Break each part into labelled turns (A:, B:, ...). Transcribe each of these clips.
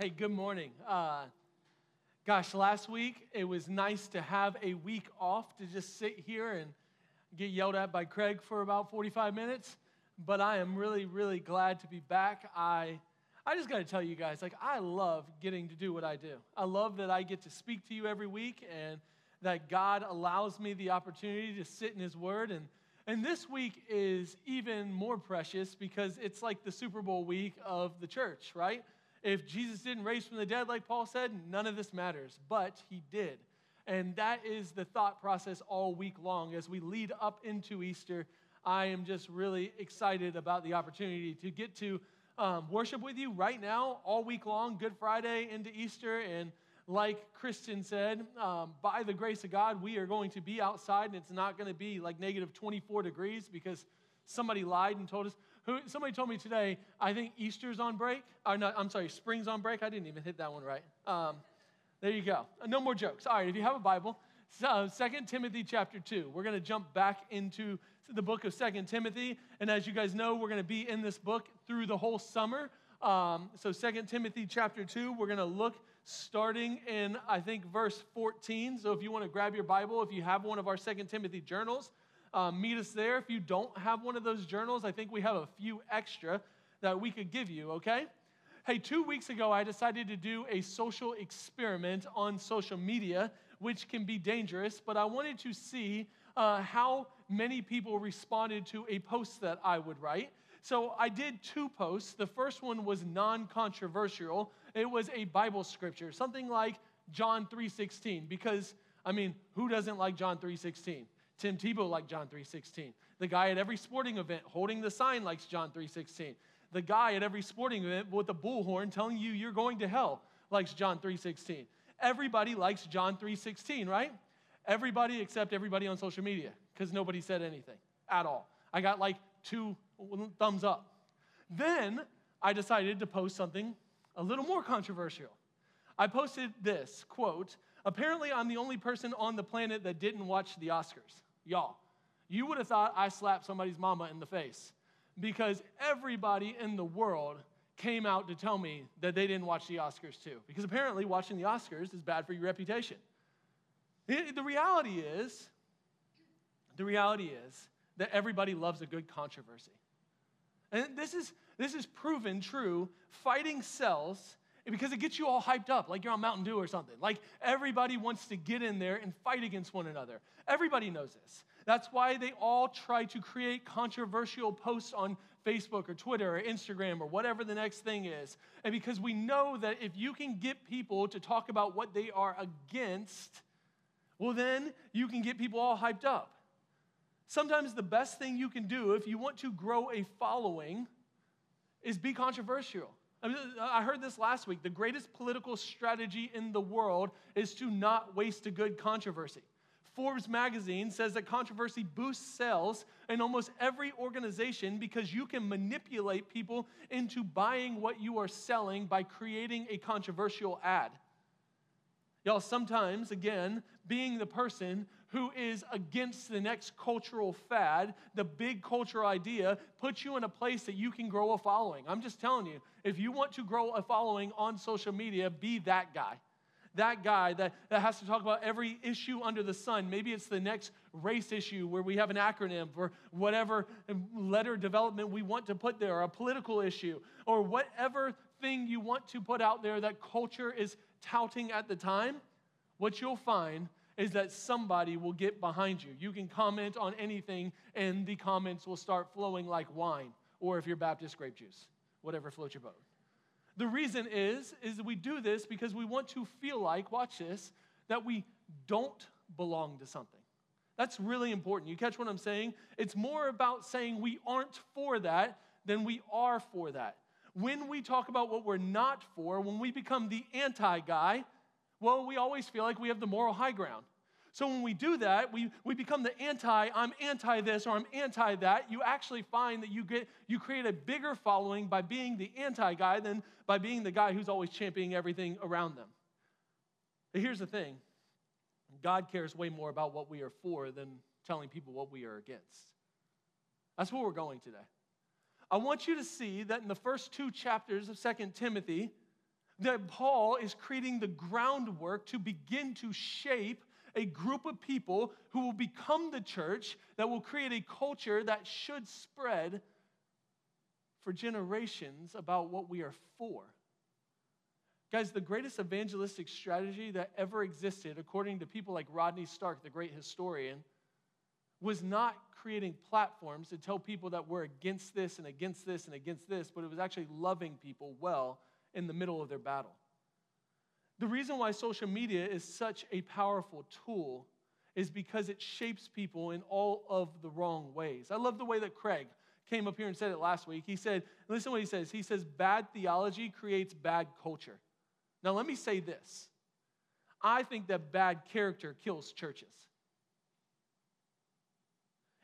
A: Hey, good morning. Uh, gosh, last week it was nice to have a week off to just sit here and get yelled at by Craig for about 45 minutes. But I am really, really glad to be back. I, I just got to tell you guys, like, I love getting to do what I do. I love that I get to speak to you every week and that God allows me the opportunity to sit in His Word. And, and this week is even more precious because it's like the Super Bowl week of the church, right? If Jesus didn't raise from the dead, like Paul said, none of this matters, but he did. And that is the thought process all week long as we lead up into Easter. I am just really excited about the opportunity to get to um, worship with you right now, all week long, Good Friday into Easter. And like Christian said, um, by the grace of God, we are going to be outside and it's not going to be like negative 24 degrees because somebody lied and told us. Who, somebody told me today, I think Easter's on break. Or not, I'm sorry, spring's on break. I didn't even hit that one right. Um, there you go. Uh, no more jokes. All right, if you have a Bible, uh, 2 Timothy chapter 2. We're going to jump back into the book of 2 Timothy. And as you guys know, we're going to be in this book through the whole summer. Um, so 2 Timothy chapter 2, we're going to look starting in, I think, verse 14. So if you want to grab your Bible, if you have one of our 2 Timothy journals, um, meet us there. If you don't have one of those journals, I think we have a few extra that we could give you, okay? Hey, two weeks ago, I decided to do a social experiment on social media, which can be dangerous, but I wanted to see uh, how many people responded to a post that I would write. So I did two posts. The first one was non-controversial. It was a Bible scripture, something like John 3:16 because I mean, who doesn't like John 3:16? Tim Tebow liked John 3.16. The guy at every sporting event holding the sign likes John 3.16. The guy at every sporting event with a bullhorn telling you you're going to hell likes John 3.16. Everybody likes John 3.16, right? Everybody except everybody on social media because nobody said anything at all. I got like two thumbs up. Then I decided to post something a little more controversial. I posted this quote, apparently I'm the only person on the planet that didn't watch the Oscars. Y'all, you would have thought I slapped somebody's mama in the face because everybody in the world came out to tell me that they didn't watch the Oscars too. Because apparently, watching the Oscars is bad for your reputation. The reality is, the reality is that everybody loves a good controversy. And this is, this is proven true. Fighting sells because it gets you all hyped up, like you're on Mountain Dew or something. Like everybody wants to get in there and fight against one another. Everybody knows this. That's why they all try to create controversial posts on Facebook or Twitter or Instagram or whatever the next thing is. And because we know that if you can get people to talk about what they are against, well, then you can get people all hyped up. Sometimes the best thing you can do if you want to grow a following is be controversial. I, heard this last week. The greatest political strategy in the world is to not waste a good controversy. Forbes magazine says that controversy boosts sales in almost every organization because you can manipulate people into buying what you are selling by creating a controversial ad. Y'all, sometimes, again, being the person who is against the next cultural fad, the big cultural idea, puts you in a place that you can grow a following. I'm just telling you, if you want to grow a following on social media, be that guy. That guy that, that has to talk about every issue under the sun. Maybe it's the next race issue where we have an acronym for whatever letter development we want to put there, or a political issue, or whatever thing you want to put out there that culture is touting at the time. What you'll find is that somebody will get behind you. You can comment on anything, and the comments will start flowing like wine, or if you're Baptist, grape juice, whatever floats your boat. The reason is, is we do this because we want to feel like, watch this, that we don't belong to something. That's really important. You catch what I'm saying? It's more about saying we aren't for that than we are for that. When we talk about what we're not for, when we become the anti guy, well, we always feel like we have the moral high ground. So when we do that, we, we become the anti, I'm anti this or I'm anti that. You actually find that you get you create a bigger following by being the anti guy than by being the guy who's always championing everything around them. But here's the thing God cares way more about what we are for than telling people what we are against. That's where we're going today. I want you to see that in the first two chapters of Second Timothy, that Paul is creating the groundwork to begin to shape a group of people who will become the church that will create a culture that should spread for generations about what we are for. Guys, the greatest evangelistic strategy that ever existed, according to people like Rodney Stark, the great historian, was not creating platforms to tell people that we're against this and against this and against this, but it was actually loving people well in the middle of their battle. The reason why social media is such a powerful tool is because it shapes people in all of the wrong ways. I love the way that Craig came up here and said it last week. He said, listen to what he says. He says, bad theology creates bad culture. Now, let me say this I think that bad character kills churches.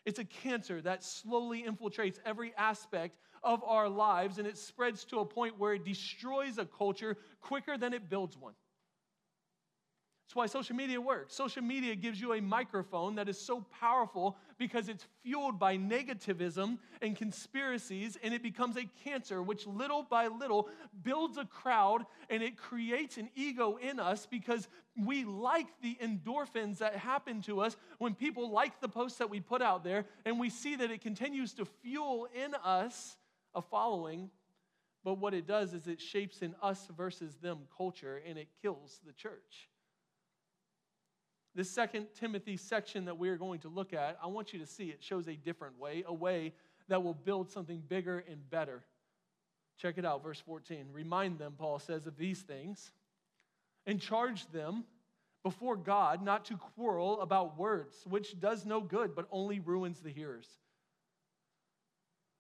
A: It's a cancer that slowly infiltrates every aspect of our lives and it spreads to a point where it destroys a culture quicker than it builds one. That's why social media works. Social media gives you a microphone that is so powerful because it's fueled by negativism and conspiracies, and it becomes a cancer which little by little builds a crowd and it creates an ego in us because we like the endorphins that happen to us when people like the posts that we put out there, and we see that it continues to fuel in us a following. But what it does is it shapes an us versus them culture and it kills the church. This second Timothy section that we're going to look at, I want you to see it shows a different way, a way that will build something bigger and better. Check it out, verse 14. Remind them, Paul says, of these things and charge them before God not to quarrel about words, which does no good, but only ruins the hearers.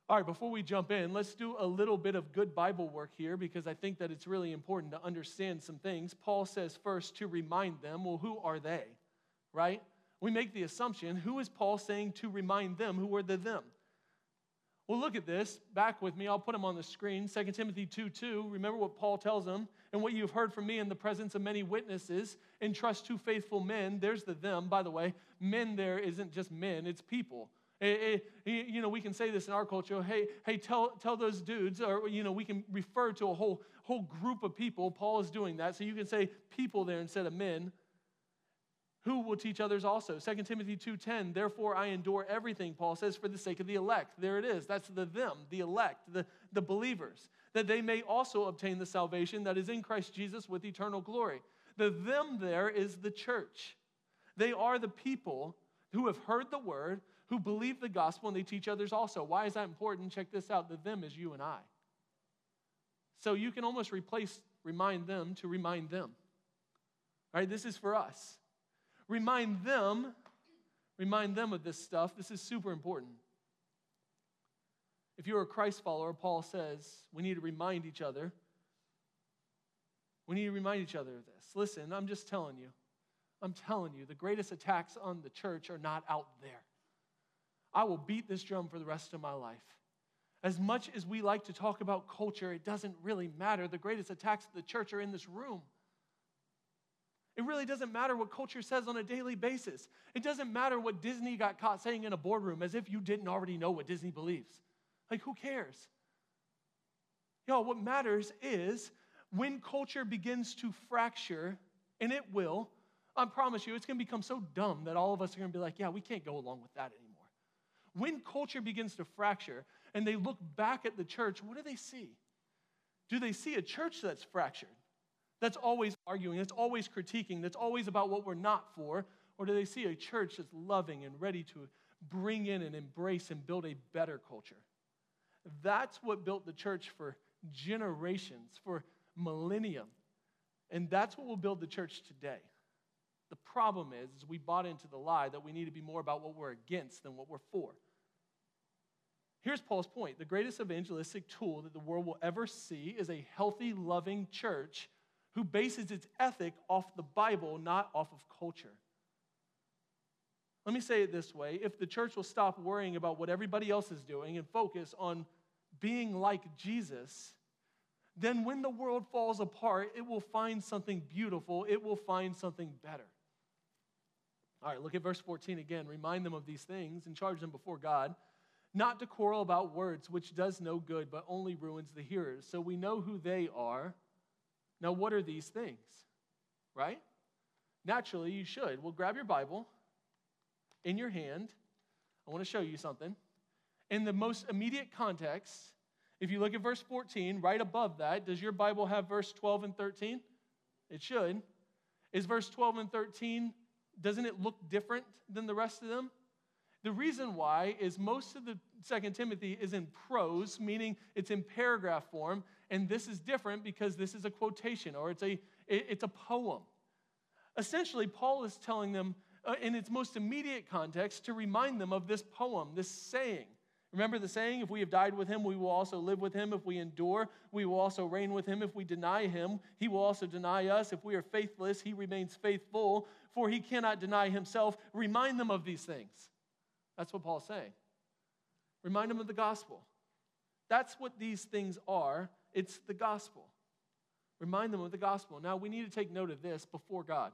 A: All right, before we jump in, let's do a little bit of good Bible work here because I think that it's really important to understand some things. Paul says first to remind them, well, who are they? right? We make the assumption who is Paul saying to remind them? Who are the them? Well, look at this. Back with me. I'll put them on the screen. 2 Timothy 2 2. Remember what Paul tells them and what you've heard from me in the presence of many witnesses. Entrust to faithful men. There's the them. By the way, men there isn't just men, it's people. Eh, eh, hey, hey, you know, we can say this in our culture. Hey, hey, tell, tell those dudes, or you know, we can refer to a whole whole group of people. Paul is doing that, so you can say people there instead of men who will teach others also. 2 timothy 2.10 therefore i endure everything paul says for the sake of the elect. There it is. That's the them the elect the, the believers that they may also obtain the salvation that is in christ jesus with eternal glory. The them there is the church. They are the people who have heard the word who believe the gospel and they teach others also why is that important check this out the them is you and i so you can almost replace remind them to remind them all right this is for us Remind them, remind them of this stuff. This is super important. If you're a Christ follower, Paul says we need to remind each other. We need to remind each other of this. Listen, I'm just telling you. I'm telling you, the greatest attacks on the church are not out there. I will beat this drum for the rest of my life. As much as we like to talk about culture, it doesn't really matter. The greatest attacks of the church are in this room. It really doesn't matter what culture says on a daily basis. It doesn't matter what Disney got caught saying in a boardroom as if you didn't already know what Disney believes. Like, who cares? Y'all, what matters is when culture begins to fracture, and it will, I promise you, it's going to become so dumb that all of us are going to be like, yeah, we can't go along with that anymore. When culture begins to fracture and they look back at the church, what do they see? Do they see a church that's fractured? that's always arguing, that's always critiquing, that's always about what we're not for? Or do they see a church that's loving and ready to bring in and embrace and build a better culture? That's what built the church for generations, for millennium. And that's what will build the church today. The problem is, is we bought into the lie that we need to be more about what we're against than what we're for. Here's Paul's point the greatest evangelistic tool that the world will ever see is a healthy, loving church who bases its ethic off the Bible, not off of culture. Let me say it this way if the church will stop worrying about what everybody else is doing and focus on being like Jesus, then when the world falls apart, it will find something beautiful, it will find something better. All right, look at verse 14 again. Remind them of these things and charge them before God, not to quarrel about words, which does no good, but only ruins the hearers. So we know who they are Now, what are these things? Right? Naturally, you should. Well, grab your Bible in your hand. I want to show you something. In the most immediate context, if you look at verse 14, right above that, does your Bible have verse 12 and 13? It should. Is verse 12 and 13, doesn't it look different than the rest of them? The reason why is most of the Second Timothy is in prose, meaning it's in paragraph form, and this is different because this is a quotation or it's a, it's a poem. Essentially, Paul is telling them uh, in its most immediate context to remind them of this poem, this saying. Remember the saying, if we have died with him, we will also live with him. If we endure, we will also reign with him. If we deny him, he will also deny us. If we are faithless, he remains faithful, for he cannot deny himself. Remind them of these things. That's what Paul's saying. Remind them of the gospel. That's what these things are. It's the gospel. Remind them of the gospel. Now, we need to take note of this before God.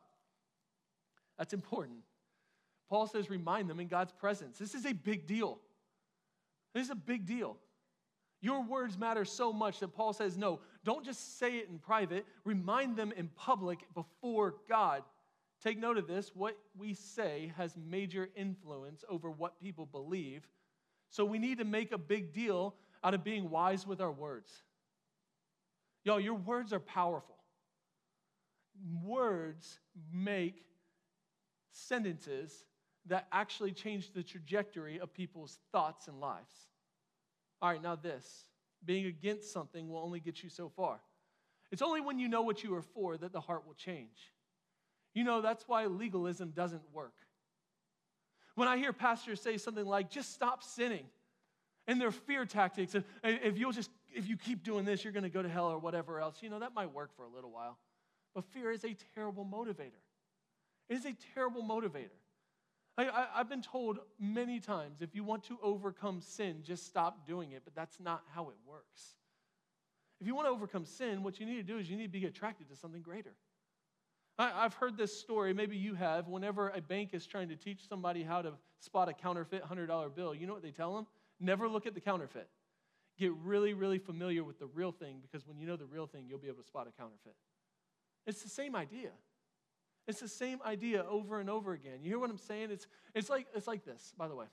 A: That's important. Paul says, remind them in God's presence. This is a big deal. This is a big deal. Your words matter so much that Paul says, no, don't just say it in private, remind them in public before God. Take note of this what we say has major influence over what people believe. So we need to make a big deal out of being wise with our words. Y'all, your words are powerful. Words make sentences that actually change the trajectory of people's thoughts and lives. All right, now this being against something will only get you so far. It's only when you know what you are for that the heart will change. You know, that's why legalism doesn't work. When I hear pastors say something like, just stop sinning, and their fear tactics, if you'll just, if you keep doing this, you're going to go to hell or whatever else, you know, that might work for a little while. But fear is a terrible motivator. It is a terrible motivator. I, have been told many times if you want to overcome sin, just stop doing it, but that's not how it works. If you want to overcome sin, what you need to do is you need to be attracted to something greater. I, have heard this story, maybe you have. Whenever a bank is trying to teach somebody how to spot a counterfeit $100 bill, you know what they tell them? Never look at the counterfeit. Get really, really familiar with the real thing because when you know the real thing, you'll be able to spot a counterfeit. It's the same idea. It's the same idea over and over again. You hear what I'm saying? It's, it's, like, it's like this, by the way.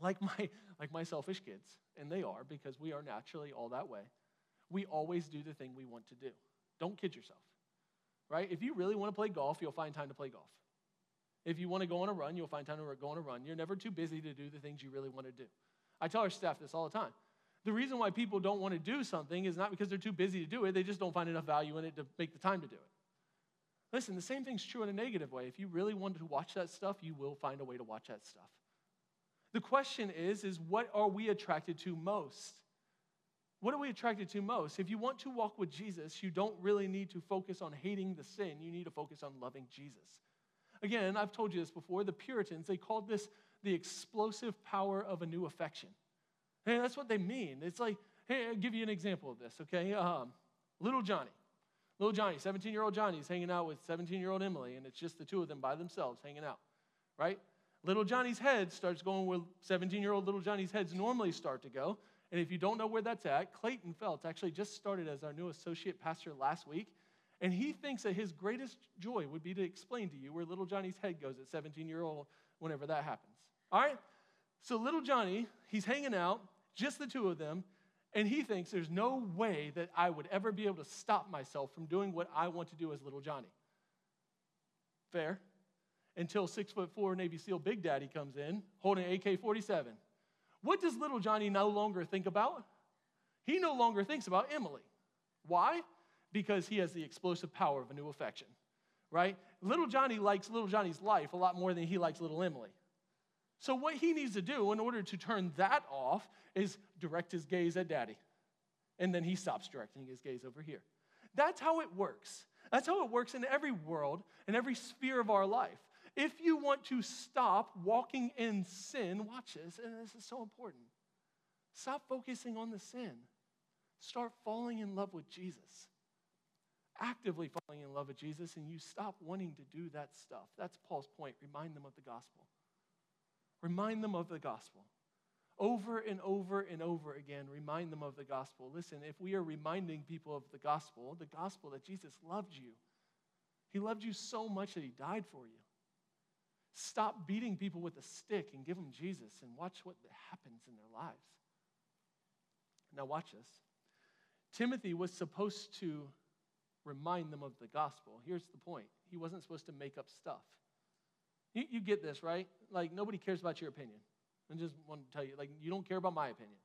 A: Like my, like my selfish kids, and they are because we are naturally all that way. We always do the thing we want to do. Don't kid yourself right? If you really want to play golf, you'll find time to play golf. If you want to go on a run, you'll find time to go on a run. You're never too busy to do the things you really want to do. I tell our staff this all the time. The reason why people don't want to do something is not because they're too busy to do it, they just don't find enough value in it to make the time to do it. Listen, the same thing's true in a negative way. If you really want to watch that stuff, you will find a way to watch that stuff. The question is is what are we attracted to most? What are we attracted to most? If you want to walk with Jesus, you don't really need to focus on hating the sin. You need to focus on loving Jesus. Again, I've told you this before. The Puritans, they called this the explosive power of a new affection. And that's what they mean. It's like, hey, I'll give you an example of this, okay? Um, little Johnny. Little Johnny, 17 year old Johnny, is hanging out with 17 year old Emily, and it's just the two of them by themselves hanging out, right? Little Johnny's head starts going where 17 year old little Johnny's heads normally start to go. And if you don't know where that's at, Clayton Feltz actually just started as our new associate pastor last week. And he thinks that his greatest joy would be to explain to you where little Johnny's head goes at 17 year old whenever that happens. All right? So little Johnny, he's hanging out, just the two of them, and he thinks there's no way that I would ever be able to stop myself from doing what I want to do as little Johnny. Fair. Until six foot four Navy SEAL Big Daddy comes in holding AK 47. What does little Johnny no longer think about? He no longer thinks about Emily. Why? Because he has the explosive power of a new affection, right? Little Johnny likes little Johnny's life a lot more than he likes little Emily. So, what he needs to do in order to turn that off is direct his gaze at daddy. And then he stops directing his gaze over here. That's how it works. That's how it works in every world, in every sphere of our life. If you want to stop walking in sin, watch this, and this is so important. Stop focusing on the sin. Start falling in love with Jesus. Actively falling in love with Jesus, and you stop wanting to do that stuff. That's Paul's point. Remind them of the gospel. Remind them of the gospel. over and over and over again, remind them of the gospel. Listen, if we are reminding people of the gospel, the gospel that Jesus loved you, He loved you so much that He died for you. Stop beating people with a stick and give them Jesus and watch what happens in their lives. Now, watch this. Timothy was supposed to remind them of the gospel. Here's the point he wasn't supposed to make up stuff. You, you get this, right? Like, nobody cares about your opinion. I just want to tell you, like, you don't care about my opinion.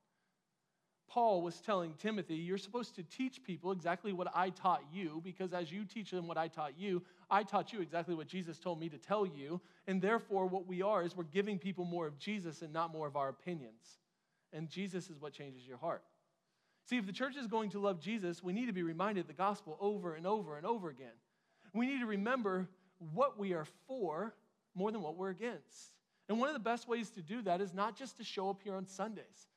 A: Paul was telling Timothy, You're supposed to teach people exactly what I taught you, because as you teach them what I taught you, I taught you exactly what Jesus told me to tell you. And therefore, what we are is we're giving people more of Jesus and not more of our opinions. And Jesus is what changes your heart. See, if the church is going to love Jesus, we need to be reminded the gospel over and over and over again. We need to remember what we are for more than what we're against. And one of the best ways to do that is not just to show up here on Sundays.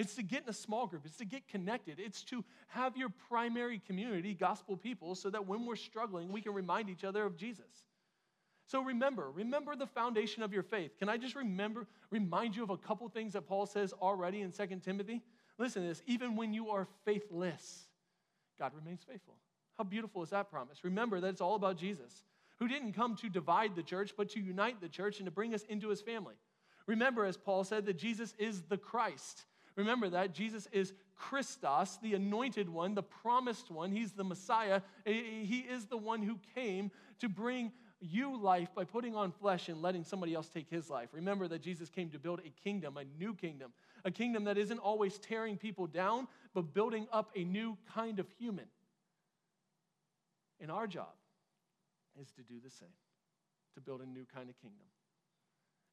A: It's to get in a small group. It's to get connected. It's to have your primary community, gospel people, so that when we're struggling, we can remind each other of Jesus. So remember, remember the foundation of your faith. Can I just remember, remind you of a couple things that Paul says already in 2 Timothy? Listen to this. Even when you are faithless, God remains faithful. How beautiful is that promise? Remember that it's all about Jesus, who didn't come to divide the church, but to unite the church and to bring us into his family. Remember, as Paul said, that Jesus is the Christ. Remember that Jesus is Christos, the anointed one, the promised one. He's the Messiah. He is the one who came to bring you life by putting on flesh and letting somebody else take his life. Remember that Jesus came to build a kingdom, a new kingdom, a kingdom that isn't always tearing people down, but building up a new kind of human. And our job is to do the same, to build a new kind of kingdom.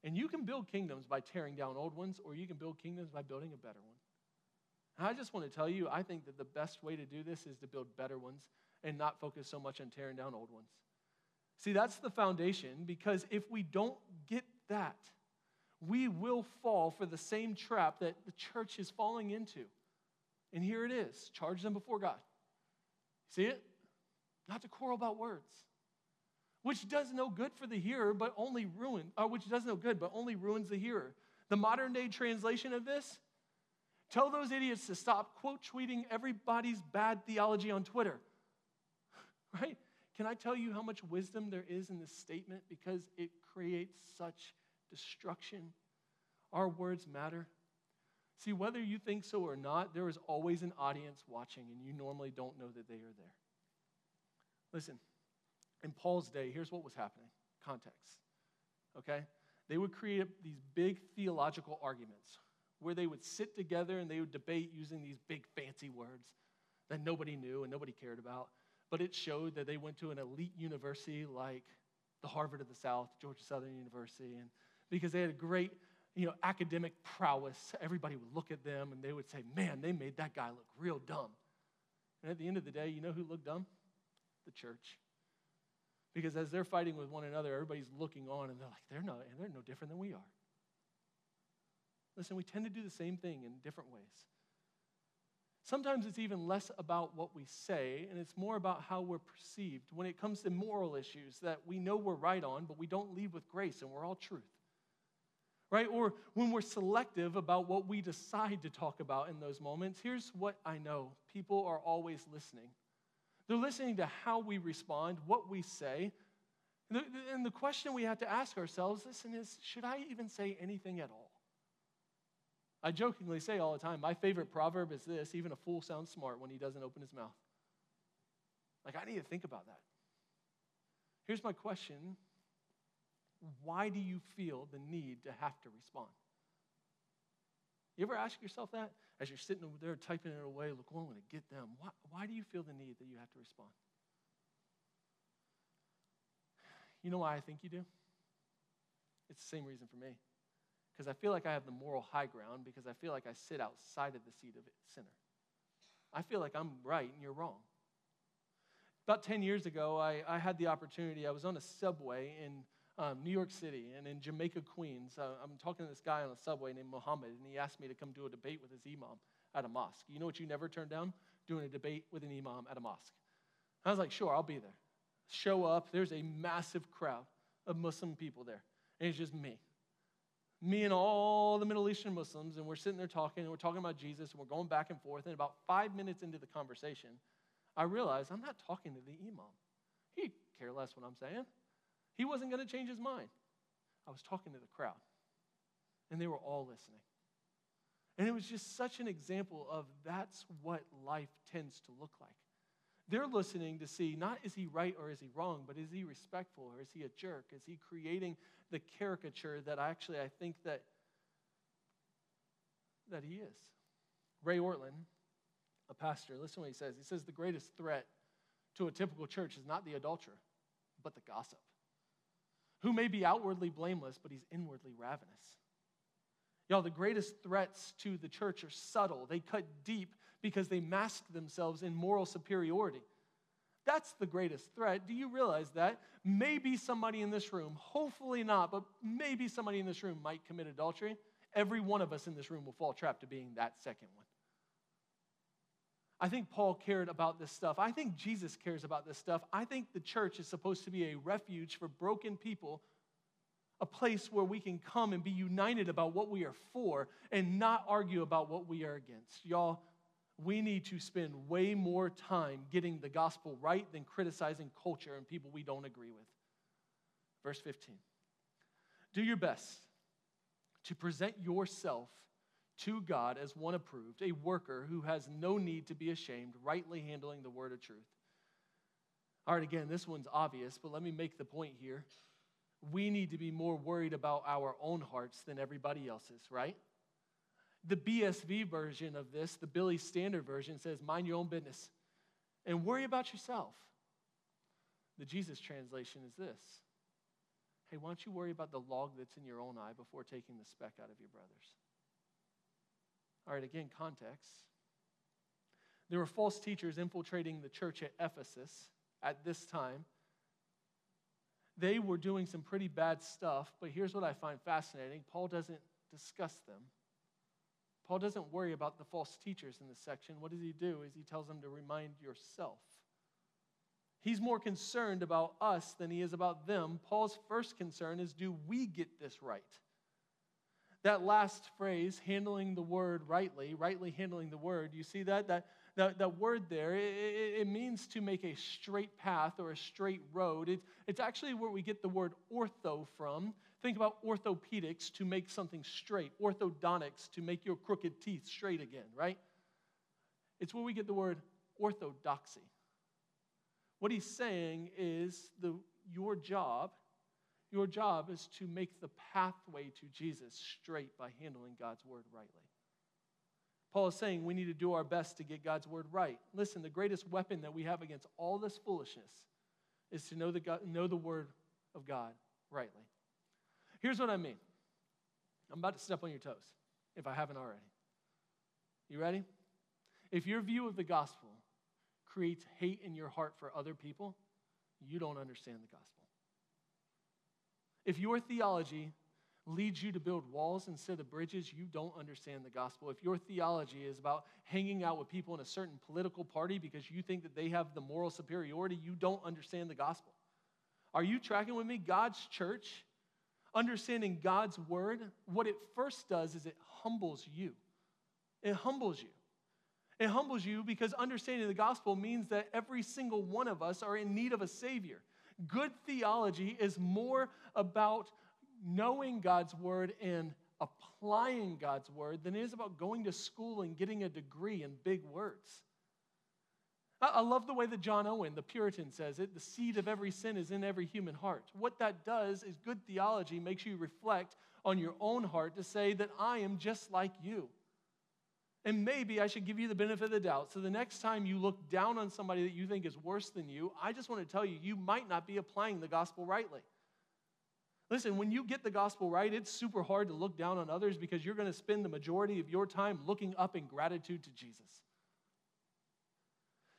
A: And you can build kingdoms by tearing down old ones, or you can build kingdoms by building a better one. And I just want to tell you, I think that the best way to do this is to build better ones and not focus so much on tearing down old ones. See, that's the foundation because if we don't get that, we will fall for the same trap that the church is falling into. And here it is charge them before God. See it? Not to quarrel about words, which does no good for the hearer, but only ruin, uh, which does no good, but only ruins the hearer. The modern day translation of this tell those idiots to stop quote tweeting everybody's bad theology on Twitter. Right? Can I tell you how much wisdom there is in this statement? Because it creates such destruction. Our words matter. See, whether you think so or not, there is always an audience watching, and you normally don't know that they are there. Listen, in Paul's day, here's what was happening context. Okay? They would create these big theological arguments where they would sit together and they would debate using these big fancy words that nobody knew and nobody cared about but it showed that they went to an elite university like the Harvard of the South, Georgia Southern University, and because they had a great you know, academic prowess, everybody would look at them and they would say, man, they made that guy look real dumb. And at the end of the day, you know who looked dumb? The church. Because as they're fighting with one another, everybody's looking on and they're like, they're no, they're no different than we are. Listen, we tend to do the same thing in different ways. Sometimes it's even less about what we say, and it's more about how we're perceived when it comes to moral issues that we know we're right on, but we don't leave with grace and we're all truth. Right? Or when we're selective about what we decide to talk about in those moments, here's what I know people are always listening. They're listening to how we respond, what we say. And the question we have to ask ourselves listen, is should I even say anything at all? I jokingly say all the time, my favorite proverb is this even a fool sounds smart when he doesn't open his mouth. Like, I need to think about that. Here's my question Why do you feel the need to have to respond? You ever ask yourself that as you're sitting there typing it away, look, oh, I'm going to get them? Why, why do you feel the need that you have to respond? You know why I think you do? It's the same reason for me because I feel like I have the moral high ground because I feel like I sit outside of the seat of sinner. I feel like I'm right and you're wrong. About 10 years ago, I, I had the opportunity, I was on a subway in um, New York City and in Jamaica, Queens. Uh, I'm talking to this guy on a subway named Muhammad, and he asked me to come do a debate with his imam at a mosque. You know what you never turn down? Doing a debate with an imam at a mosque. I was like, sure, I'll be there. Show up, there's a massive crowd of Muslim people there, and it's just me. me and all the Middle Eastern Muslims, and we're sitting there talking, and we're talking about Jesus, and we're going back and forth. And about five minutes into the conversation, I realize I'm not talking to the imam. He'd care less what I'm saying. He wasn't going to change his mind. I was talking to the crowd, and they were all listening. And it was just such an example of that's what life tends to look like. They're listening to see not is he right or is he wrong, but is he respectful or is he a jerk? Is he creating the caricature that actually I think that that he is? Ray Ortlund, a pastor, listen to what he says. He says the greatest threat to a typical church is not the adulterer, but the gossip, who may be outwardly blameless, but he's inwardly ravenous. Y'all, the greatest threats to the church are subtle. They cut deep because they mask themselves in moral superiority. That's the greatest threat. Do you realize that? Maybe somebody in this room, hopefully not, but maybe somebody in this room might commit adultery. Every one of us in this room will fall trap to being that second one. I think Paul cared about this stuff. I think Jesus cares about this stuff. I think the church is supposed to be a refuge for broken people a place where we can come and be united about what we are for and not argue about what we are against. Y'all, we need to spend way more time getting the gospel right than criticizing culture and people we don't agree with. Verse 15 Do your best to present yourself to God as one approved, a worker who has no need to be ashamed, rightly handling the word of truth. All right, again, this one's obvious, but let me make the point here we need to be more worried about our own hearts than everybody else's, right? The BSV version of this, the Billy Standard version, says, mind your own business and worry about yourself. The Jesus translation is this Hey, why don't you worry about the log that's in your own eye before taking the speck out of your brother's? All right, again, context. There were false teachers infiltrating the church at Ephesus at this time they were doing some pretty bad stuff, but here's what I find fascinating Paul doesn't discuss them. Paul doesn't worry about the false teachers in this section. What does he do? Is he tells them to remind yourself. He's more concerned about us than he is about them. Paul's first concern is do we get this right? That last phrase, handling the word rightly, rightly handling the word, you see that? That that, that word there, it, it, means to make a straight path or a straight road. It, it's actually where we get the word ortho from. Think about orthopedics to make something straight, orthodontics to make your crooked teeth straight again, right? It's where we get the word orthodoxy. What he's saying is the, your job, your job is to make the pathway to Jesus straight by handling God's word rightly. Paul is saying we need to do our best to get God's word right. Listen, the greatest weapon that we have against all this foolishness is to know the, God, know the word of God rightly. Here's what I mean I'm about to step on your toes if I haven't already. You ready? If your view of the gospel creates hate in your heart for other people, you don't understand the gospel. If your theology leads you to build walls instead of bridges, you don't understand the gospel. If your theology is about hanging out with people in a certain political party because you think that they have the moral superiority, you don't understand the gospel. Are you tracking with me? God's church, understanding God's word, what it first does is it humbles you. It humbles you. It humbles you because understanding the gospel means that every single one of us are in need of a Savior. Good theology is more about knowing God's word and applying God's word than it is about going to school and getting a degree in big words. I love the way that John Owen, the Puritan, says it the seed of every sin is in every human heart. What that does is good theology makes you reflect on your own heart to say that I am just like you. And maybe I should give you the benefit of the doubt. So the next time you look down on somebody that you think is worse than you, I just want to tell you, you might not be applying the gospel rightly. Listen, when you get the gospel right, it's super hard to look down on others because you're going to spend the majority of your time looking up in gratitude to Jesus.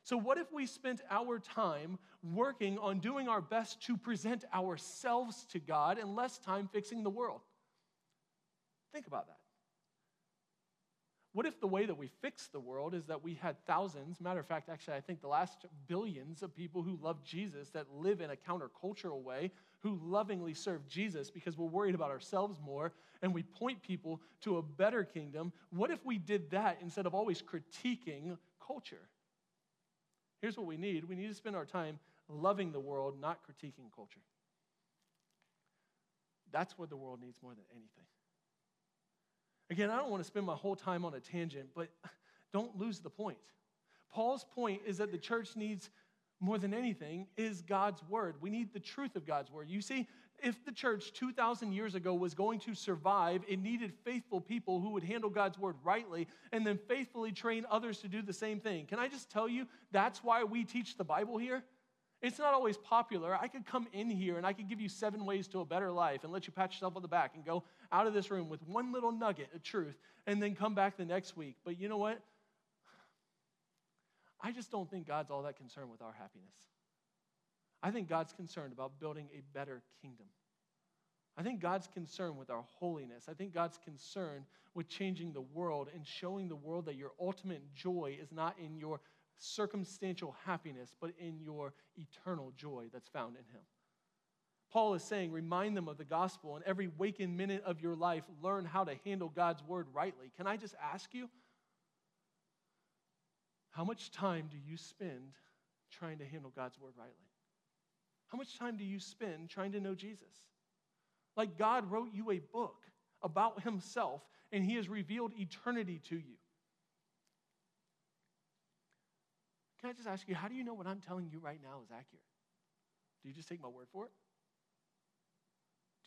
A: So, what if we spent our time working on doing our best to present ourselves to God and less time fixing the world? Think about that. What if the way that we fix the world is that we had thousands, matter of fact, actually, I think the last billions of people who love Jesus that live in a countercultural way, who lovingly serve Jesus because we're worried about ourselves more and we point people to a better kingdom? What if we did that instead of always critiquing culture? Here's what we need we need to spend our time loving the world, not critiquing culture. That's what the world needs more than anything. Again, I don't want to spend my whole time on a tangent, but don't lose the point. Paul's point is that the church needs more than anything is God's word. We need the truth of God's word. You see, if the church 2,000 years ago was going to survive, it needed faithful people who would handle God's word rightly and then faithfully train others to do the same thing. Can I just tell you, that's why we teach the Bible here? It's not always popular. I could come in here and I could give you seven ways to a better life and let you pat yourself on the back and go out of this room with one little nugget of truth and then come back the next week. But you know what? I just don't think God's all that concerned with our happiness. I think God's concerned about building a better kingdom. I think God's concerned with our holiness. I think God's concerned with changing the world and showing the world that your ultimate joy is not in your circumstantial happiness, but in your eternal joy that's found in Him. Paul is saying, remind them of the gospel, and every waking minute of your life, learn how to handle God's word rightly. Can I just ask you, how much time do you spend trying to handle God's word rightly? How much time do you spend trying to know Jesus? Like God wrote you a book about Himself, and He has revealed eternity to you. Can I just ask you, how do you know what I'm telling you right now is accurate? Do you just take my word for it?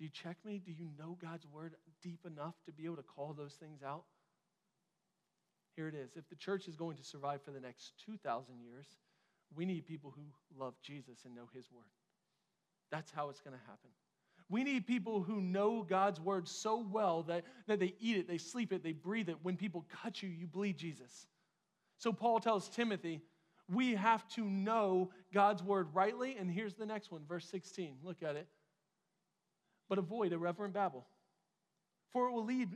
A: Do you check me? Do you know God's word deep enough to be able to call those things out? Here it is. If the church is going to survive for the next 2,000 years, we need people who love Jesus and know his word. That's how it's going to happen. We need people who know God's word so well that, that they eat it, they sleep it, they breathe it. When people cut you, you bleed Jesus. So Paul tells Timothy, we have to know God's word rightly. And here's the next one, verse 16. Look at it. But avoid irreverent babble, for it will lead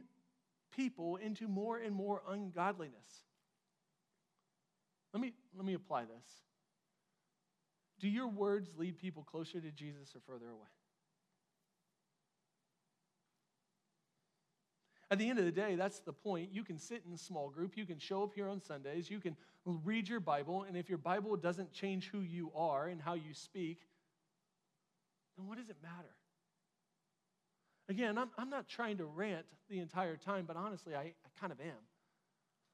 A: people into more and more ungodliness. Let me, let me apply this. Do your words lead people closer to Jesus or further away? At the end of the day, that's the point. You can sit in a small group, you can show up here on Sundays, you can read your Bible, and if your Bible doesn't change who you are and how you speak, then what does it matter? Again, I'm, I'm not trying to rant the entire time, but honestly, I, I kind of am.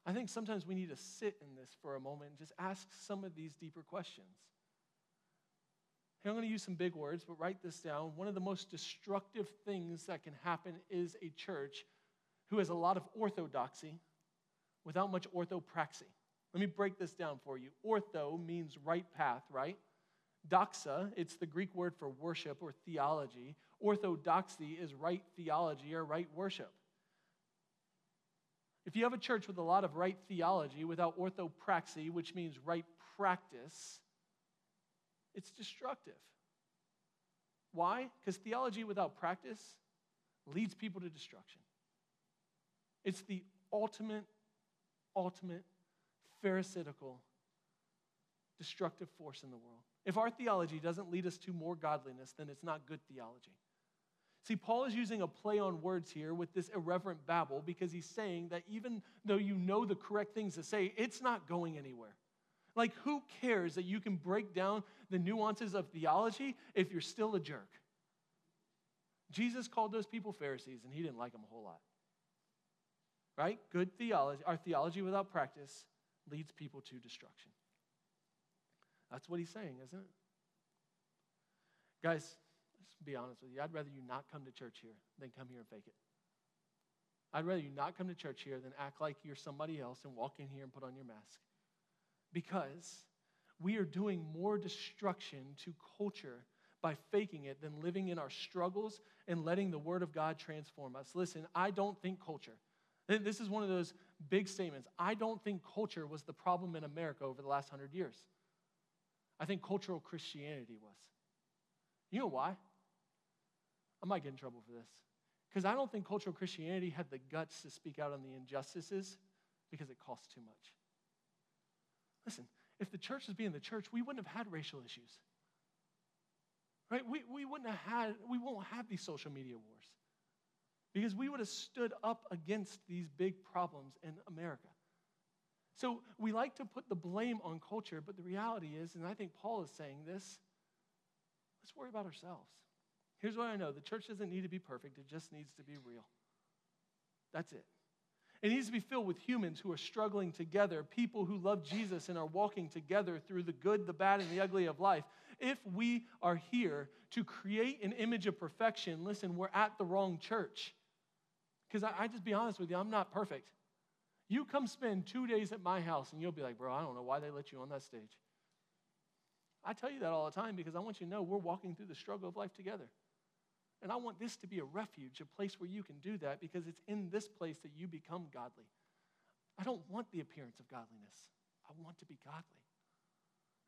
A: I think sometimes we need to sit in this for a moment and just ask some of these deeper questions. Hey, I'm going to use some big words, but write this down. One of the most destructive things that can happen is a church who has a lot of orthodoxy without much orthopraxy. Let me break this down for you. Ortho means right path, right? Doxa, it's the Greek word for worship or theology. Orthodoxy is right theology or right worship. If you have a church with a lot of right theology without orthopraxy, which means right practice, it's destructive. Why? Because theology without practice leads people to destruction. It's the ultimate, ultimate, pharisaical, destructive force in the world. If our theology doesn't lead us to more godliness, then it's not good theology. See, Paul is using a play on words here with this irreverent babble because he's saying that even though you know the correct things to say, it's not going anywhere. Like, who cares that you can break down the nuances of theology if you're still a jerk? Jesus called those people Pharisees, and he didn't like them a whole lot right? Good theology, our theology without practice leads people to destruction. That's what he's saying, isn't it? Guys, let's be honest with you. I'd rather you not come to church here than come here and fake it. I'd rather you not come to church here than act like you're somebody else and walk in here and put on your mask. Because we are doing more destruction to culture by faking it than living in our struggles and letting the Word of God transform us. Listen, I don't think culture. This is one of those big statements. I don't think culture was the problem in America over the last hundred years. I think cultural Christianity was. You know why? I might get in trouble for this. Because I don't think cultural Christianity had the guts to speak out on the injustices because it costs too much. Listen, if the church was being the church, we wouldn't have had racial issues. Right? We, we wouldn't have had, we won't have these social media wars because we would have stood up against these big problems in America. So we like to put the blame on culture, but the reality is, and I think Paul is saying this, let's worry about ourselves. Here's what I know the church doesn't need to be perfect, it just needs to be real. That's it. It needs to be filled with humans who are struggling together, people who love Jesus and are walking together through the good, the bad, and the ugly of life. If we are here to create an image of perfection, listen, we're at the wrong church. Because I, I just be honest with you, I'm not perfect. You come spend two days at my house and you'll be like, bro, I don't know why they let you on that stage. I tell you that all the time because I want you to know we're walking through the struggle of life together. And I want this to be a refuge, a place where you can do that because it's in this place that you become godly. I don't want the appearance of godliness, I want to be godly.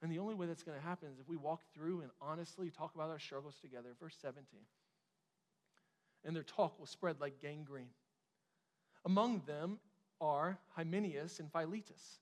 A: And the only way that's going to happen is if we walk through and honestly talk about our struggles together. Verse 17. And their talk will spread like gangrene. Among them are Hymenaeus and Philetus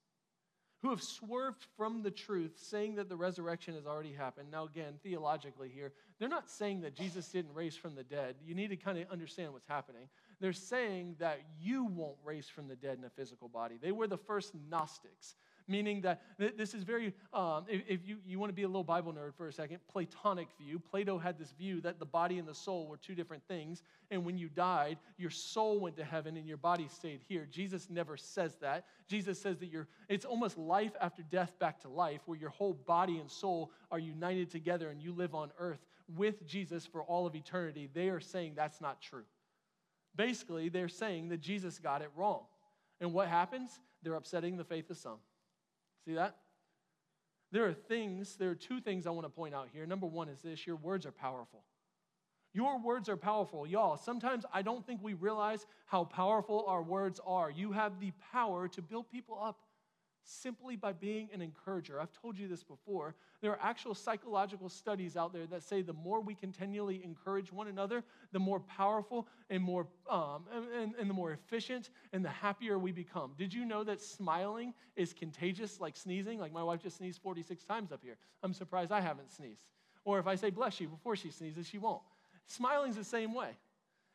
A: who have swerved from the truth, saying that the resurrection has already happened. Now, again, theologically here, they're not saying that Jesus didn't raise from the dead. You need to kind of understand what's happening. They're saying that you won't raise from the dead in a physical body. They were the first Gnostics meaning that this is very, um, if, if, you, you want to be a little Bible nerd for a second, Platonic view. Plato had this view that the body and the soul were two different things, and when you died, your soul went to heaven and your body stayed here. Jesus never says that. Jesus says that you're, it's almost life after death back to life, where your whole body and soul are united together and you live on earth with Jesus for all of eternity. They are saying that's not true. Basically, they're saying that Jesus got it wrong. And what happens? They're upsetting the faith of some. See that? There are things, there are two things I want to point out here. Number one is this your words are powerful. Your words are powerful. Y'all, sometimes I don't think we realize how powerful our words are. You have the power to build people up simply by being an encourager. I've told you this before. There are actual psychological studies out there that say the more we continually encourage one another, the more powerful and more um, and, and the more efficient and the happier we become. Did you know that smiling is contagious like sneezing? Like my wife just sneezed 46 times up here. I'm surprised I haven't sneezed. Or if I say bless you before she sneezes, she won't. Smiling's the same way.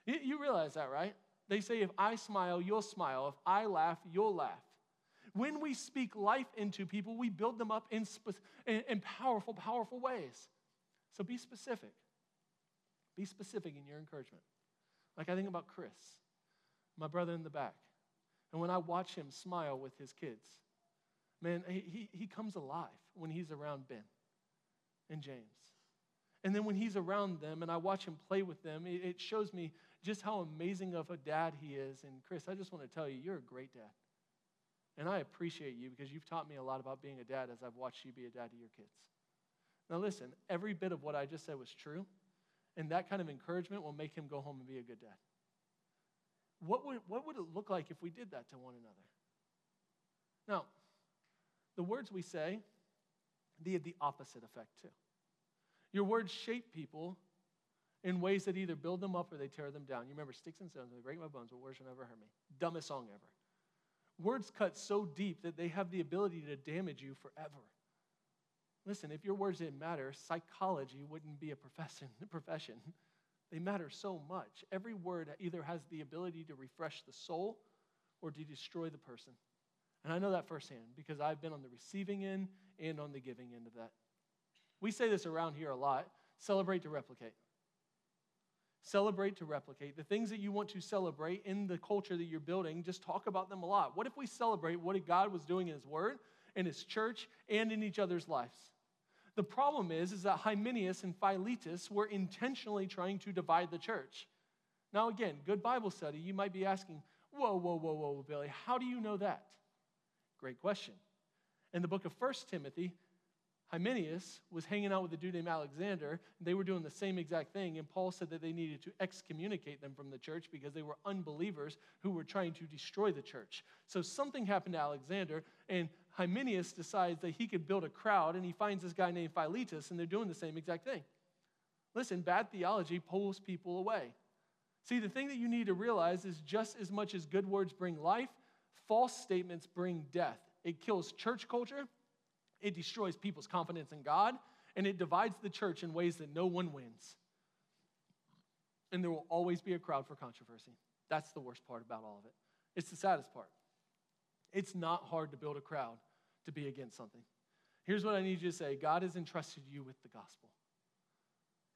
A: You realize that, right? They say if I smile, you'll smile. If I laugh, you'll laugh. When we speak life into people, we build them up in, spe- in, powerful, powerful ways. So be specific. Be specific in your encouragement. Like I think about Chris, my brother in the back. And when I watch him smile with his kids, man, he, he comes alive when he's around Ben and James. And then when he's around them and I watch him play with them, it, it shows me just how amazing of a dad he is. And Chris, I just want to tell you, you're a great dad. And I appreciate you because you've taught me a lot about being a dad as I've watched you be a dad to your kids. Now, listen, every bit of what I just said was true, and that kind of encouragement will make him go home and be a good dad. What would, what would it look like if we did that to one another? Now, the words we say, they have the opposite effect too. Your words shape people in ways that either build them up or they tear them down. You remember, sticks and stones may break my bones, but words will never hurt me. Dumbest song ever. Words cut so deep that they have the ability to damage you forever. Listen, if your words didn't matter, psychology wouldn't be a profession. They matter so much. Every word either has the ability to refresh the soul or to destroy the person. And I know that firsthand because I've been on the receiving end and on the giving end of that. We say this around here a lot celebrate to replicate. Celebrate to replicate. The things that you want to celebrate in the culture that you're building, just talk about them a lot. What if we celebrate what God was doing in His Word, in His church, and in each other's lives? The problem is, is that Hymenaeus and Philetus were intentionally trying to divide the church. Now, again, good Bible study, you might be asking, whoa, whoa, whoa, whoa, Billy, how do you know that? Great question. In the book of 1 Timothy, Hymenaeus was hanging out with a dude named Alexander. They were doing the same exact thing, and Paul said that they needed to excommunicate them from the church because they were unbelievers who were trying to destroy the church. So something happened to Alexander, and Hymenaeus decides that he could build a crowd, and he finds this guy named Philetus, and they're doing the same exact thing. Listen, bad theology pulls people away. See, the thing that you need to realize is just as much as good words bring life, False statements bring death. It kills church culture, it destroys people's confidence in God, and it divides the church in ways that no one wins. And there will always be a crowd for controversy. That's the worst part about all of it. It's the saddest part. It's not hard to build a crowd to be against something. Here's what I need you to say God has entrusted you with the gospel,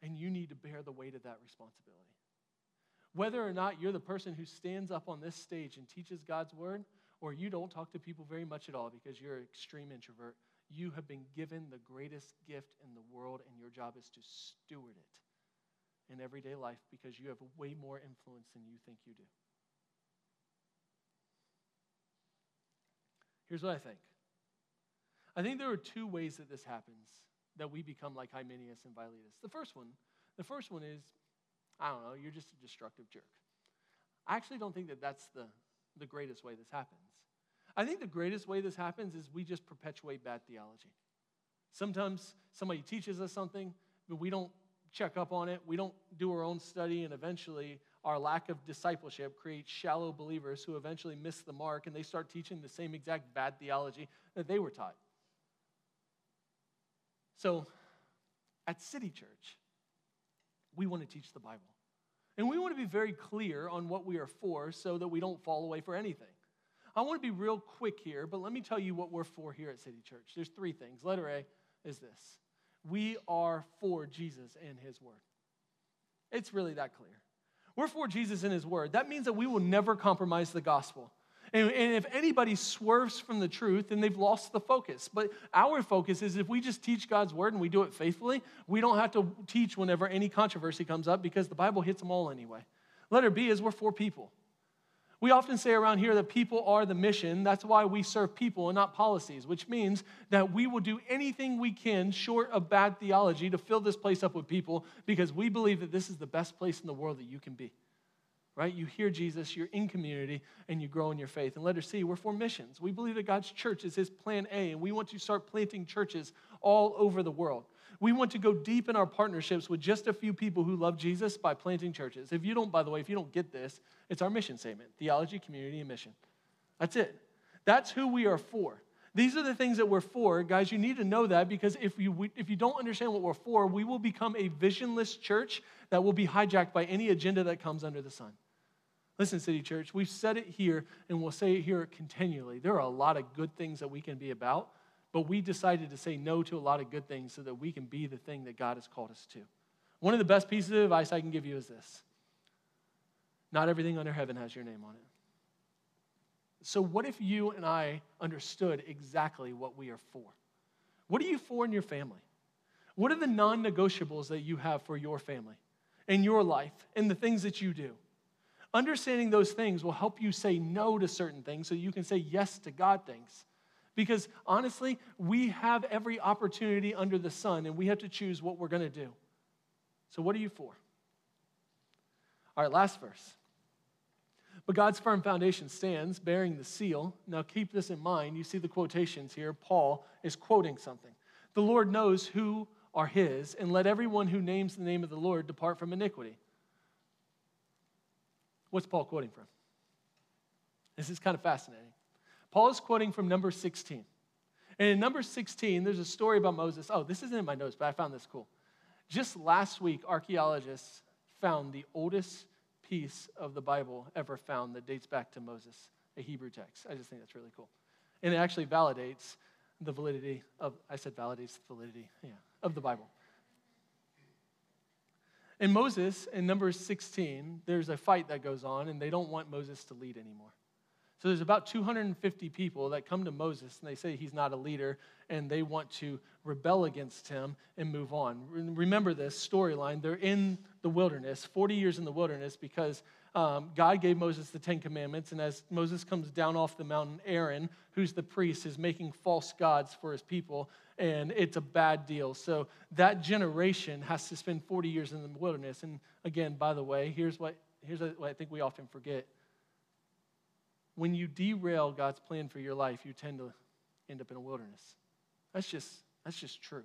A: and you need to bear the weight of that responsibility. Whether or not you're the person who stands up on this stage and teaches God's word, or you don't talk to people very much at all because you're an extreme introvert, you have been given the greatest gift in the world, and your job is to steward it in everyday life because you have way more influence than you think you do. Here's what I think I think there are two ways that this happens that we become like Hymenaeus and Philetus. The first one, the first one is, I don't know, you're just a destructive jerk. I actually don't think that that's the, the greatest way this happens. I think the greatest way this happens is we just perpetuate bad theology. Sometimes somebody teaches us something, but we don't check up on it, we don't do our own study, and eventually our lack of discipleship creates shallow believers who eventually miss the mark and they start teaching the same exact bad theology that they were taught. So, at City Church, we want to teach the Bible. And we want to be very clear on what we are for so that we don't fall away for anything. I want to be real quick here, but let me tell you what we're for here at City Church. There's three things. Letter A is this we are for Jesus and his word. It's really that clear. We're for Jesus and his word. That means that we will never compromise the gospel. And, and, if anybody swerves from the truth, then they've lost the focus. But our focus is if we just teach God's word and we do it faithfully, we don't have to teach whenever any controversy comes up because the Bible hits them all anyway. Letter B is we're for people. We often say around here that people are the mission. That's why we serve people and not policies, which means that we will do anything we can short of bad theology to fill this place up with people because we believe that this is the best place in the world that you can be. Right? You hear Jesus, you're in community, and you grow in your faith. And letter C, we're for missions. We believe that God's church is his plan A, and we want to start planting churches all over the world. We want to go deep in our partnerships with just a few people who love Jesus by planting churches. If you don't, by the way, if you don't get this, it's our mission statement theology, community, and mission. That's it. That's who we are for. These are the things that we're for. Guys, you need to know that because if you, if you don't understand what we're for, we will become a visionless church that will be hijacked by any agenda that comes under the sun. Listen, City Church, we've said it here and we'll say it here continually. There are a lot of good things that we can be about, but we decided to say no to a lot of good things so that we can be the thing that God has called us to. One of the best pieces of advice I can give you is this not everything under heaven has your name on it. So, what if you and I understood exactly what we are for? What are you for in your family? What are the non negotiables that you have for your family, in your life, and the things that you do? Understanding those things will help you say no to certain things so you can say yes to God things. Because honestly, we have every opportunity under the sun and we have to choose what we're going to do. So, what are you for? All right, last verse. But God's firm foundation stands, bearing the seal. Now, keep this in mind. You see the quotations here. Paul is quoting something. The Lord knows who are his, and let everyone who names the name of the Lord depart from iniquity. What's Paul quoting from? This is kind of fascinating. Paul is quoting from Numbers 16. And in Numbers 16, there's a story about Moses. Oh, this isn't in my notes, but I found this cool. Just last week, archaeologists found the oldest piece of the Bible ever found that dates back to Moses, a Hebrew text. I just think that's really cool. And it actually validates the validity of, I said validates the validity, yeah, of the Bible. In Moses, in Numbers 16, there's a fight that goes on, and they don't want Moses to lead anymore. So there's about 250 people that come to Moses and they say he's not a leader and they want to rebel against him and move on. Remember this storyline. They're in the wilderness, 40 years in the wilderness, because um, God gave Moses the Ten Commandments. And as Moses comes down off the mountain, Aaron, who's the priest, is making false gods for his people. And it's a bad deal. So that generation has to spend 40 years in the wilderness. And again, by the way, here's what, here's what I think we often forget when you derail God's plan for your life, you tend to end up in a wilderness. That's just, that's just true.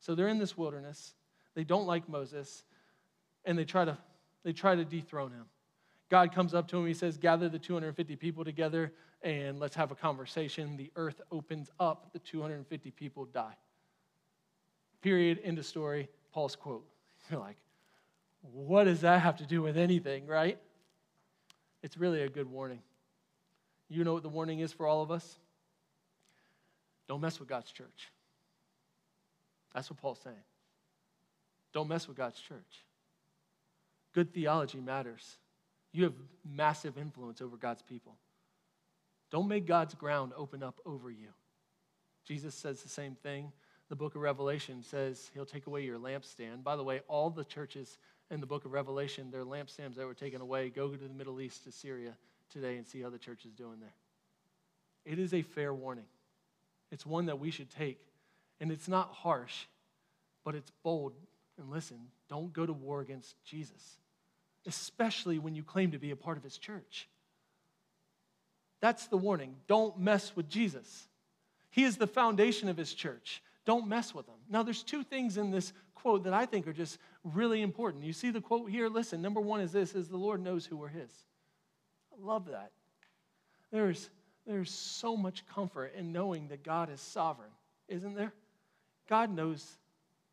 A: So they're in this wilderness. They don't like Moses, and they try to, they try to dethrone him. God comes up to him, he says, Gather the 250 people together and let's have a conversation. The earth opens up, the 250 people die. Period, end of story. Paul's quote. You're like, what does that have to do with anything, right? It's really a good warning. You know what the warning is for all of us? Don't mess with God's church. That's what Paul's saying. Don't mess with God's church. Good theology matters. You have massive influence over God's people. Don't make God's ground open up over you. Jesus says the same thing. The book of Revelation says he'll take away your lampstand. By the way, all the churches in the book of Revelation, their lampstands that were taken away, go to the Middle East, to Syria today and see how the church is doing there. It is a fair warning. It's one that we should take. And it's not harsh, but it's bold. And listen, don't go to war against Jesus, especially when you claim to be a part of his church. That's the warning. Don't mess with Jesus. He is the foundation of his church. Don't mess with him. Now, there's two things in this quote that I think are just really important. You see the quote here? Listen, number one is this is the Lord knows who are his. Love that. There's, there's so much comfort in knowing that God is sovereign, isn't there? God knows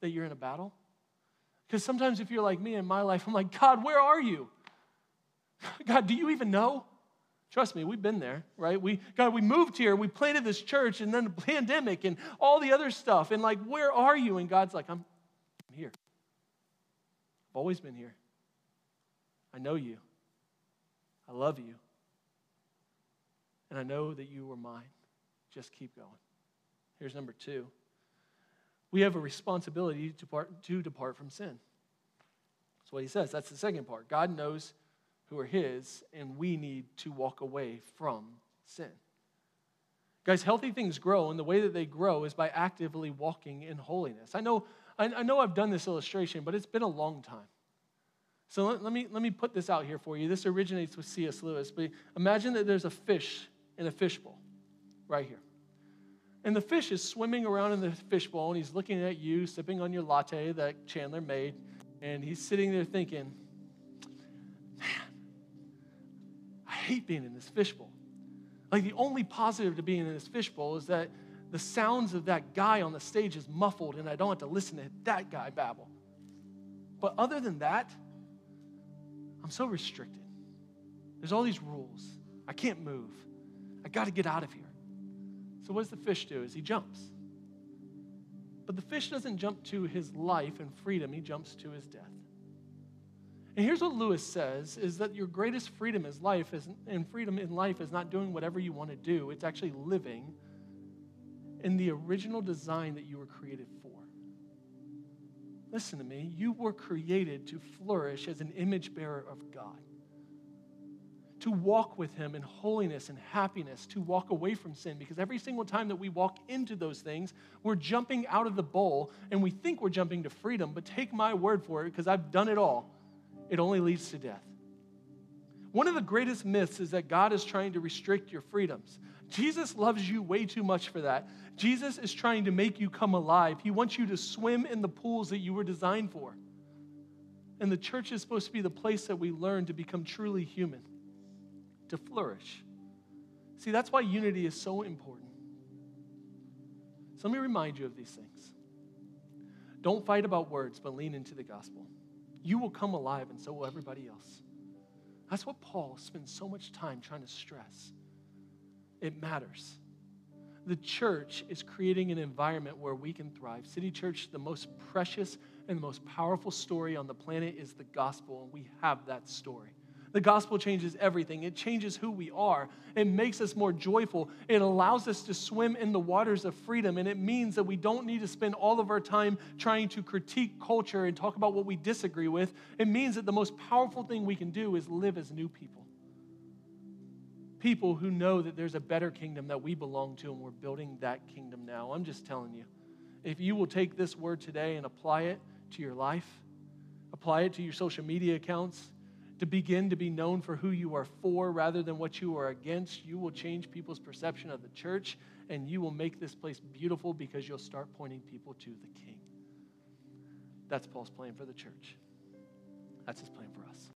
A: that you're in a battle. Because sometimes if you're like me in my life, I'm like, God, where are you? God, do you even know? Trust me, we've been there, right? We God, we moved here, we planted this church, and then the pandemic and all the other stuff. And like, where are you? And God's like, I'm, I'm here. I've always been here. I know you. I love you. And I know that you are mine. Just keep going. Here's number two. We have a responsibility to, part, to depart from sin. That's what he says. That's the second part. God knows who are his, and we need to walk away from sin. Guys, healthy things grow, and the way that they grow is by actively walking in holiness. I know, I know I've done this illustration, but it's been a long time. So let, let, me, let me put this out here for you. This originates with C.S. Lewis, but imagine that there's a fish in a fishbowl right here. And the fish is swimming around in the fishbowl, and he's looking at you, sipping on your latte that Chandler made, and he's sitting there thinking, man, I hate being in this fishbowl. Like the only positive to being in this fishbowl is that the sounds of that guy on the stage is muffled and I don't have to listen to that guy babble. But other than that, I'm so restricted. There's all these rules. I can't move. I got to get out of here. So what does the fish do? Is he jumps. But the fish doesn't jump to his life and freedom, he jumps to his death. And here's what Lewis says is that your greatest freedom is life is, and freedom in life is not doing whatever you want to do. It's actually living in the original design that you were created for. Listen to me. You were created to flourish as an image bearer of God. To walk with Him in holiness and happiness, to walk away from sin. Because every single time that we walk into those things, we're jumping out of the bowl and we think we're jumping to freedom. But take my word for it, because I've done it all it only leads to death. One of the greatest myths is that God is trying to restrict your freedoms. Jesus loves you way too much for that. Jesus is trying to make you come alive. He wants you to swim in the pools that you were designed for. And the church is supposed to be the place that we learn to become truly human, to flourish. See, that's why unity is so important. So let me remind you of these things. Don't fight about words, but lean into the gospel you will come alive, and so will everybody else. That's what Paul spends so much time trying to stress. It matters. The church is creating an environment where we can thrive. City Church, the most precious and the most powerful story on the planet is the gospel, and we have that story. The gospel changes everything. It changes who we are. It makes us more joyful. It allows us to swim in the waters of freedom. And it means that we don't need to spend all of our time trying to critique culture and talk about what we disagree with. It means that the most powerful thing we can do is live as new people. People who know that there's a better kingdom that we belong to, and we're building that kingdom now. I'm just telling you. If you will take this word today and apply it to your life, apply it to your social media accounts, to begin to be known for who you are for rather than what you are against. You will change people's perception of the church and you will make this place beautiful because you'll start pointing people to the King. That's Paul's plan for the church. That's his plan for us.